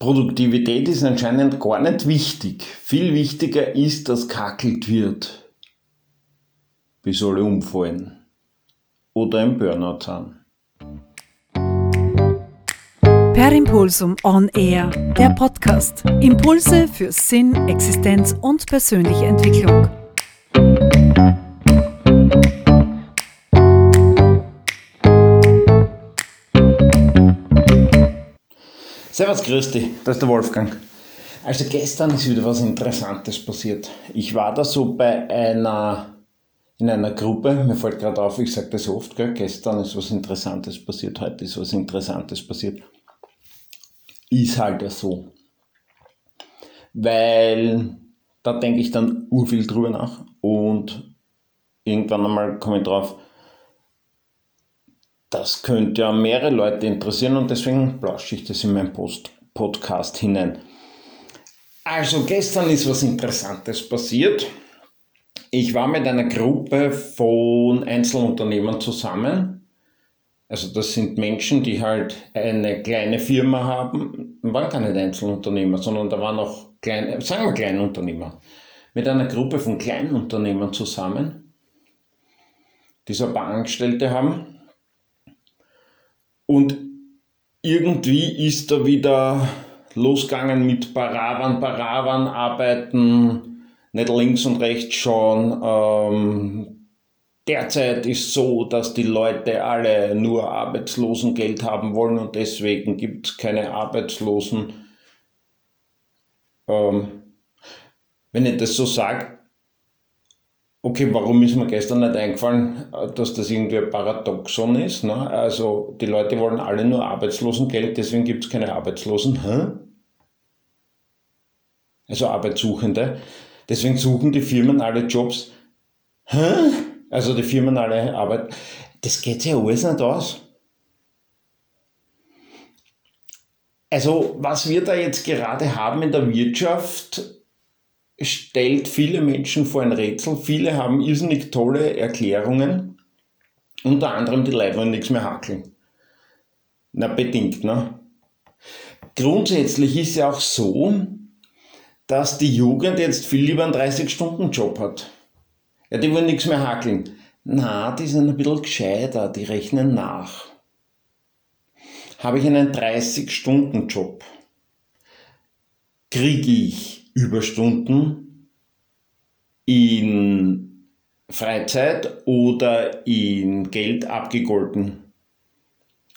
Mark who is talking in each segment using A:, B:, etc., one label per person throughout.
A: Produktivität ist anscheinend gar nicht wichtig. Viel wichtiger ist, dass kackelt wird, bis alle umfallen oder im Burnout sind.
B: Per Impulsum On Air, der Podcast. Impulse für Sinn, Existenz und persönliche Entwicklung.
A: Servus, grüß dich, das ist der Wolfgang. Also gestern ist wieder was Interessantes passiert. Ich war da so bei einer, in einer Gruppe, mir fällt gerade auf, ich sage das oft, gell? gestern ist was Interessantes passiert, heute ist was Interessantes passiert. Ist halt so. Weil da denke ich dann urviel drüber nach und irgendwann einmal komme ich drauf, das könnte ja mehrere Leute interessieren und deswegen plausche ich das in meinen Post Podcast hinein. Also gestern ist was Interessantes passiert. Ich war mit einer Gruppe von Einzelunternehmern zusammen. Also das sind Menschen, die halt eine kleine Firma haben, waren keine Einzelunternehmer, sondern da waren auch kleine, sagen wir Kleinunternehmer. Mit einer Gruppe von Kleinunternehmern zusammen, die so ein paar Angestellte haben und irgendwie ist da wieder losgegangen mit Paravan, Paravan arbeiten, nicht links und rechts schauen. Ähm, derzeit ist so, dass die Leute alle nur Arbeitslosengeld haben wollen und deswegen gibt es keine Arbeitslosen. Ähm, wenn ich das so sage, Okay, warum ist mir gestern nicht eingefallen, dass das irgendwie ein Paradoxon ist? Ne? Also die Leute wollen alle nur Arbeitslosengeld, deswegen gibt es keine Arbeitslosen. Hä? Also Arbeitssuchende. Deswegen suchen die Firmen alle Jobs. Hä? Also die Firmen alle Arbeit. Das geht ja alles nicht aus. Also was wir da jetzt gerade haben in der Wirtschaft, stellt viele Menschen vor ein Rätsel. Viele haben irrsinnig tolle Erklärungen. Unter anderem die Leute wollen nichts mehr hackeln. Na, bedingt, ne? Grundsätzlich ist ja auch so, dass die Jugend jetzt viel lieber einen 30-Stunden-Job hat. Ja, die wollen nichts mehr hackeln. Na, die sind ein bisschen gescheiter, die rechnen nach. Habe ich einen 30-Stunden-Job, kriege ich Überstunden in Freizeit oder in Geld abgegolten.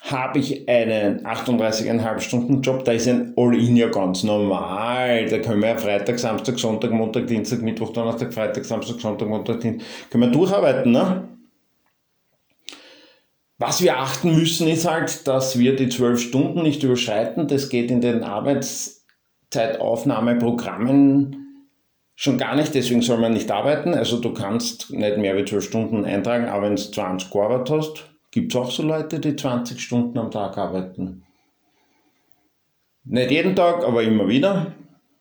A: Habe ich einen 38,5 Stunden Job, da ist ein All-In ja ganz normal. Da können wir Freitag, Samstag, Sonntag, Montag, Dienstag, Mittwoch, Donnerstag, Freitag, Samstag, Sonntag, Montag, Dienstag, können wir durcharbeiten, ne? Was wir achten müssen, ist halt, dass wir die zwölf Stunden nicht überschreiten. Das geht in den Arbeits Zeitaufnahmeprogrammen schon gar nicht, deswegen soll man nicht arbeiten. Also du kannst nicht mehr wie 12 Stunden eintragen, aber wenn du 20 gearbeitet hast, gibt es auch so Leute, die 20 Stunden am Tag arbeiten. Nicht jeden Tag, aber immer wieder.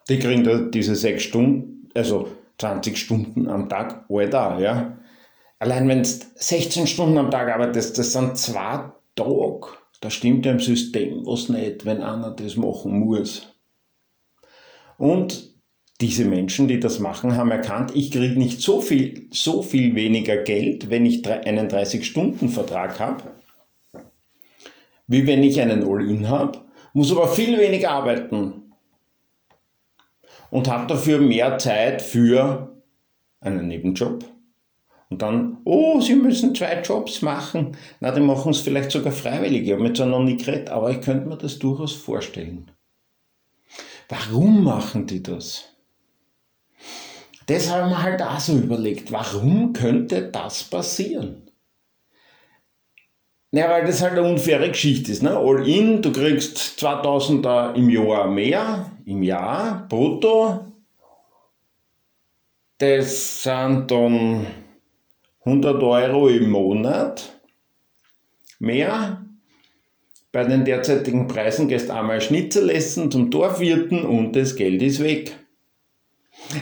A: Die kriegen da diese 6 Stunden, also 20 Stunden am Tag, da, ja. Allein wenn du 16 Stunden am Tag arbeitest, das sind zwei Tage. Da stimmt ja im System was nicht, wenn einer das machen muss. Und diese Menschen, die das machen, haben erkannt, ich kriege nicht so viel, so viel weniger Geld, wenn ich einen 30-Stunden-Vertrag habe, wie wenn ich einen All-In habe, muss aber viel weniger arbeiten und habe dafür mehr Zeit für einen Nebenjob. Und dann, oh, Sie müssen zwei Jobs machen. Na, die machen es vielleicht sogar freiwillig. Ich habe zwar noch nie geredet, aber ich könnte mir das durchaus vorstellen. Warum machen die das? Das haben wir halt auch so überlegt. Warum könnte das passieren? Ja, weil das halt eine unfaire Geschichte ist. Ne? All in, du kriegst 2000 im Jahr mehr, im Jahr, brutto. Das sind dann 100 Euro im Monat mehr. Bei den derzeitigen Preisen gehst einmal Schnitzel essen zum Dorfwirten und das Geld ist weg.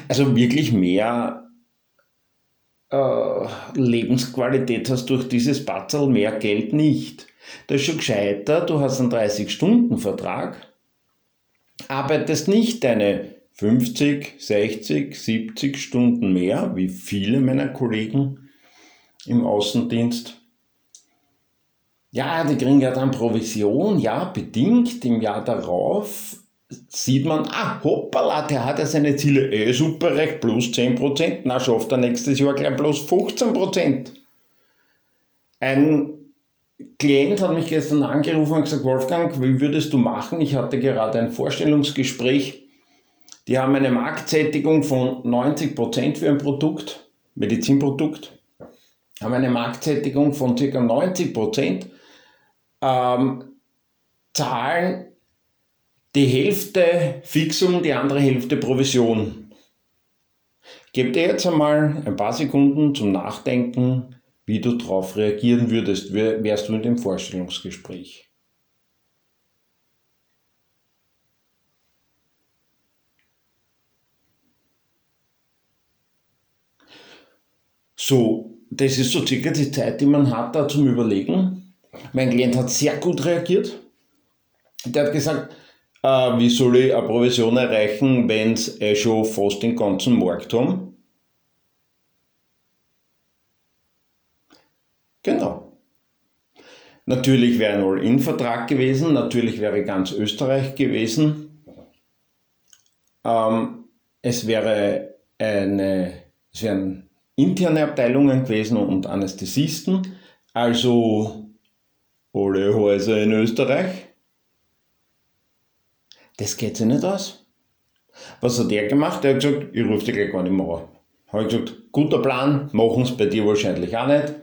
A: Also wirklich mehr äh, Lebensqualität hast durch dieses Batzel, mehr Geld nicht. Das ist schon gescheiter, du hast einen 30-Stunden-Vertrag, arbeitest nicht deine 50, 60, 70 Stunden mehr, wie viele meiner Kollegen im Außendienst. Ja, die kriegen ja dann Provision, ja, bedingt im Jahr darauf sieht man, ah, hoppala, der hat ja seine Ziele eh super recht, plus 10%, na schafft er nächstes Jahr gleich plus 15%. Ein Klient hat mich gestern angerufen und gesagt, Wolfgang, wie würdest du machen? Ich hatte gerade ein Vorstellungsgespräch. Die haben eine Marktsättigung von 90% für ein Produkt, Medizinprodukt, haben eine Marktsättigung von ca. 90%, ähm, zahlen die Hälfte Fixum, die andere Hälfte Provision. Gebe dir jetzt einmal ein paar Sekunden zum Nachdenken, wie du darauf reagieren würdest, wärst du in dem Vorstellungsgespräch. So, das ist so circa die Zeit, die man hat da zum Überlegen. Mein Klient hat sehr gut reagiert. Der hat gesagt, äh, wie soll ich eine Provision erreichen, wenn sie eh schon fast den ganzen Markt haben? Genau. Natürlich wäre ein All-In-Vertrag gewesen, natürlich wäre ganz Österreich gewesen. Ähm, es wäre eine, es wären interne Abteilungen gewesen und Anästhesisten, also alle Häuser in Österreich. Das geht sich nicht aus. Was hat er gemacht? Er hat gesagt, ich rufe dich gleich gar nicht mehr an. Habe ich gesagt, guter Plan, machen es bei dir wahrscheinlich auch nicht.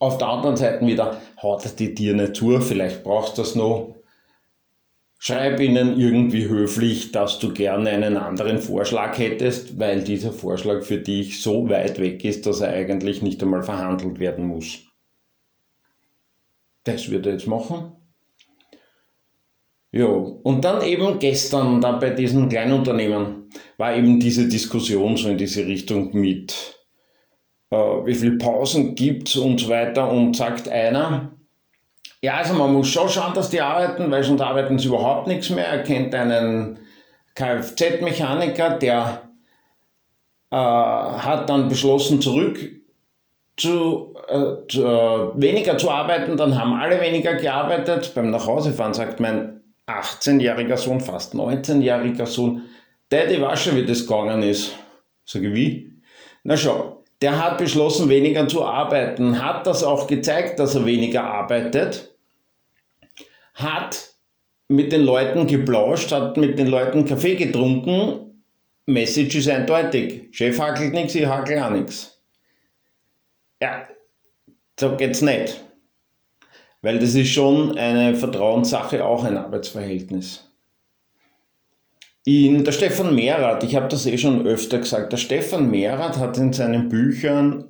A: Auf der anderen Seite wieder, haut es die dir nicht zu, vielleicht brauchst du das noch. Schreib ihnen irgendwie höflich, dass du gerne einen anderen Vorschlag hättest, weil dieser Vorschlag für dich so weit weg ist, dass er eigentlich nicht einmal verhandelt werden muss. Das wird er jetzt machen. Ja, und dann eben gestern da bei diesen Kleinunternehmen war eben diese Diskussion so in diese Richtung mit, äh, wie viel Pausen gibt und so weiter und sagt einer, ja, also man muss schon schauen, dass die arbeiten, weil sonst arbeiten sie überhaupt nichts mehr. Er kennt einen Kfz-Mechaniker, der äh, hat dann beschlossen, zurück zu, äh, zu äh, weniger zu arbeiten, dann haben alle weniger gearbeitet. Beim Nachhausefahren sagt mein 18-jähriger Sohn, fast 19-jähriger Sohn, Daddy weiß schon, wie das gegangen ist. Sag ich, wie? Na schau, der hat beschlossen, weniger zu arbeiten, hat das auch gezeigt, dass er weniger arbeitet, hat mit den Leuten geplauscht, hat mit den Leuten Kaffee getrunken. Message ist eindeutig. Chef hackelt nichts, ich hackel auch nichts. Ja, so geht's nicht. Weil das ist schon eine Vertrauenssache, auch ein Arbeitsverhältnis. In der Stefan Mehrath, ich habe das eh schon öfter gesagt, der Stefan Mehrath hat in seinen Büchern,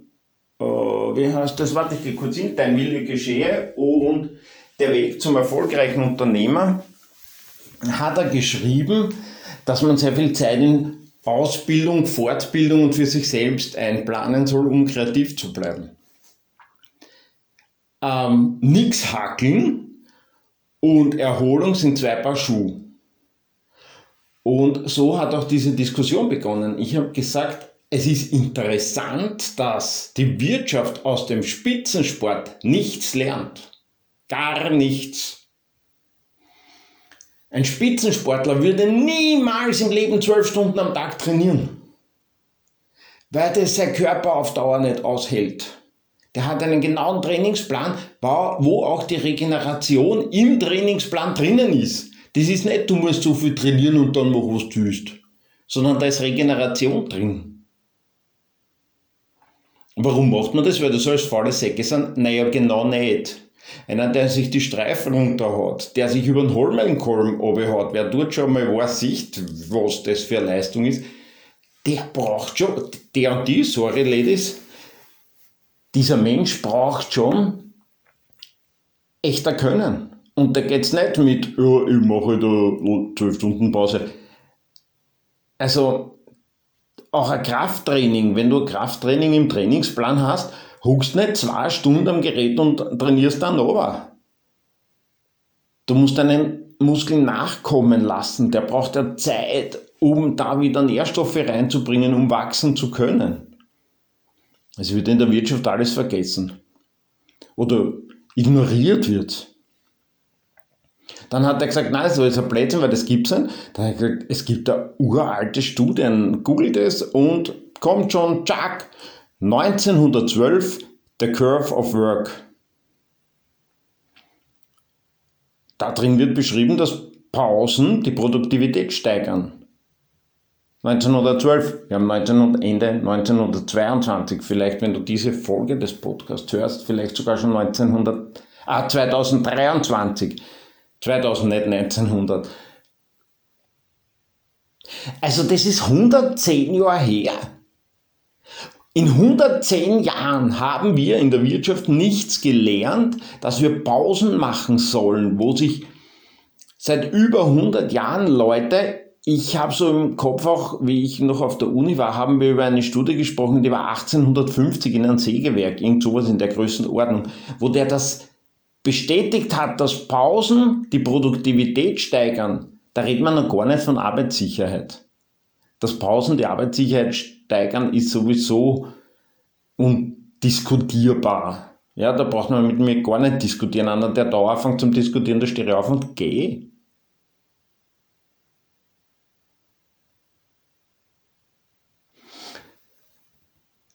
A: äh, wie heißt das, warte ich gehe kurz hin, Dein Wille geschehe und Der Weg zum erfolgreichen Unternehmer, hat er geschrieben, dass man sehr viel Zeit in Ausbildung, Fortbildung und für sich selbst einplanen soll, um kreativ zu bleiben ähm, nichts hackeln und Erholung sind zwei Paar Schuhe. Und so hat auch diese Diskussion begonnen. Ich habe gesagt, es ist interessant, dass die Wirtschaft aus dem Spitzensport nichts lernt. Gar nichts. Ein Spitzensportler würde niemals im Leben zwölf Stunden am Tag trainieren, weil das sein Körper auf Dauer nicht aushält. Der hat einen genauen Trainingsplan, wo auch die Regeneration im Trainingsplan drinnen ist. Das ist nicht, du musst so viel trainieren und dann noch was tust, sondern da ist Regeneration drin. Warum macht man das? Weil das alles faule Säcke sind? Naja, genau nicht. Einer, der sich die Streifen runterhaut, der sich über den Holmenkolben hat, wer dort schon mal was sieht, was das für eine Leistung ist, der braucht schon, der und die, sorry Ladies, dieser Mensch braucht schon echter Können. Und da geht es nicht mit, ja, ich mache da 12 Stunden Pause. Also, auch ein Krafttraining, wenn du Krafttraining im Trainingsplan hast, huckst nicht zwei Stunden am Gerät und trainierst dann aber. Du musst einen Muskel nachkommen lassen. Der braucht ja Zeit, um da wieder Nährstoffe reinzubringen, um wachsen zu können. Es wird in der Wirtschaft alles vergessen. Oder ignoriert wird. Dann hat er gesagt, nein, so ist ein Blödsinn, weil das gibt es nicht. Dann hat er gesagt, es gibt da uralte Studien, googelt es und kommt schon, tschak, 1912, The Curve of Work. Da drin wird beschrieben, dass Pausen die Produktivität steigern. 1912, wir haben 19, Ende 1922, vielleicht wenn du diese Folge des Podcasts hörst, vielleicht sogar schon 1900, ah, 2023, 2000, nicht 1900. Also das ist 110 Jahre her. In 110 Jahren haben wir in der Wirtschaft nichts gelernt, dass wir Pausen machen sollen, wo sich seit über 100 Jahren Leute, ich habe so im Kopf auch, wie ich noch auf der Uni war, haben wir über eine Studie gesprochen, die war 1850 in einem Sägewerk, irgend sowas in der Größenordnung, wo der das bestätigt hat, dass Pausen die Produktivität steigern. Da redet man noch gar nicht von Arbeitssicherheit. Dass Pausen die Arbeitssicherheit steigern, ist sowieso undiskutierbar. Ja, da braucht man mit mir gar nicht diskutieren. Einer, der da anfängt zum Diskutieren, da stehe auf und gehe.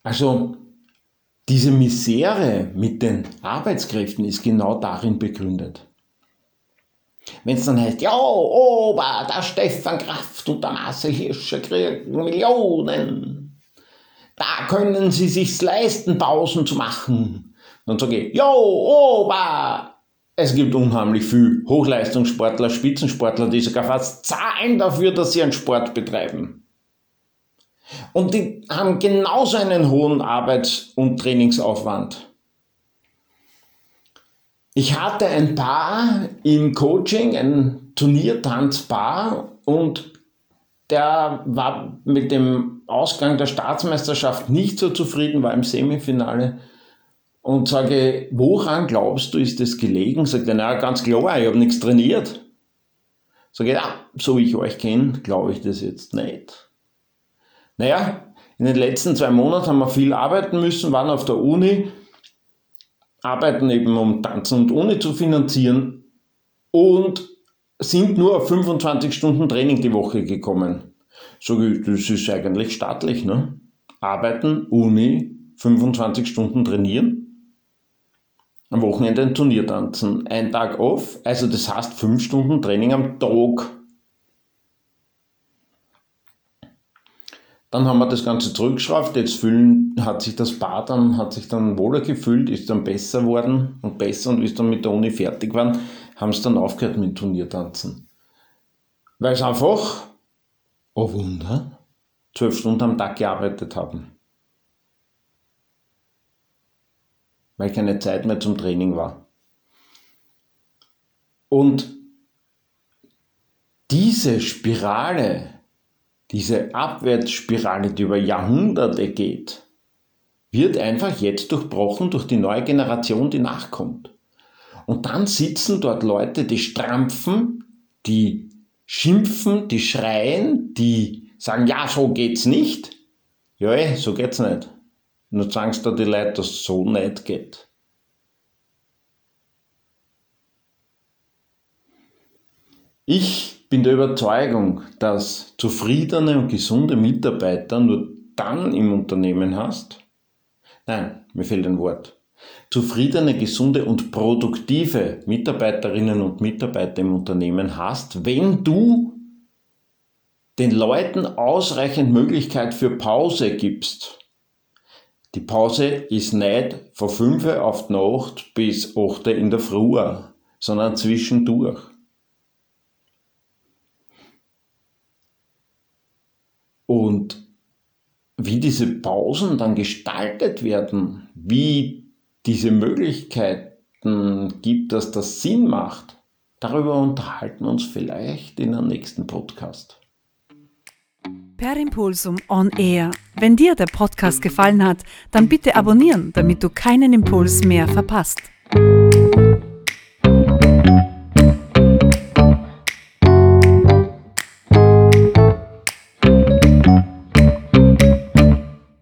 A: Also, diese Misere mit den Arbeitskräften ist genau darin begründet. Wenn es dann heißt, ja, Ober, der Stefan Kraft und der Marcel Hirscher kriegen Millionen. Da können sie sich's leisten, Pausen zu machen. Dann sage ich, jo, Ober, es gibt unheimlich viel Hochleistungssportler, Spitzensportler, die sogar fast zahlen dafür, dass sie einen Sport betreiben. Und die haben genauso einen hohen Arbeits- und Trainingsaufwand. Ich hatte ein Paar im Coaching, ein Turniertanzpaar und der war mit dem Ausgang der Staatsmeisterschaft nicht so zufrieden, war im Semifinale und sage, woran glaubst du, ist das gelegen? Sagt er, na ganz klar, ich habe nichts trainiert. Sage ja, so wie ich euch kenne, glaube ich das jetzt nicht. Naja, in den letzten zwei Monaten haben wir viel arbeiten müssen, waren auf der Uni, arbeiten eben um Tanzen und Uni zu finanzieren und sind nur auf 25 Stunden Training die Woche gekommen. So, das ist eigentlich staatlich, ne? Arbeiten, Uni, 25 Stunden trainieren, am Wochenende ein Turnier tanzen, ein Tag off, also das heißt 5 Stunden Training am Tag. Dann haben wir das Ganze zurückgeschraubt, jetzt fühlen, hat sich das Paar dann, hat sich dann wohler gefühlt, ist dann besser geworden und besser und ist dann mit der Uni fertig waren, haben es dann aufgehört mit Turniertanzen. Weil es einfach, oh Wunder, zwölf Stunden am Tag gearbeitet haben. Weil keine Zeit mehr zum Training war. Und diese Spirale, diese Abwärtsspirale, die über Jahrhunderte geht, wird einfach jetzt durchbrochen durch die neue Generation, die nachkommt. Und dann sitzen dort Leute, die strampfen, die schimpfen, die schreien, die sagen, ja, so geht's nicht. Ja, ey, so geht's nicht. Nur sagst du die Leute, dass es so nicht geht. Ich bin der Überzeugung, dass zufriedene und gesunde Mitarbeiter nur dann im Unternehmen hast. Nein, mir fehlt ein Wort. Zufriedene, gesunde und produktive Mitarbeiterinnen und Mitarbeiter im Unternehmen hast, wenn du den Leuten ausreichend Möglichkeit für Pause gibst. Die Pause ist nicht von 5 auf die Nacht bis 8 in der Früh, sondern zwischendurch. Und wie diese Pausen dann gestaltet werden, wie diese Möglichkeiten gibt, dass das Sinn macht, darüber unterhalten wir uns vielleicht in einem nächsten Podcast.
B: Per Impulsum On Air. Wenn dir der Podcast gefallen hat, dann bitte abonnieren, damit du keinen Impuls mehr verpasst.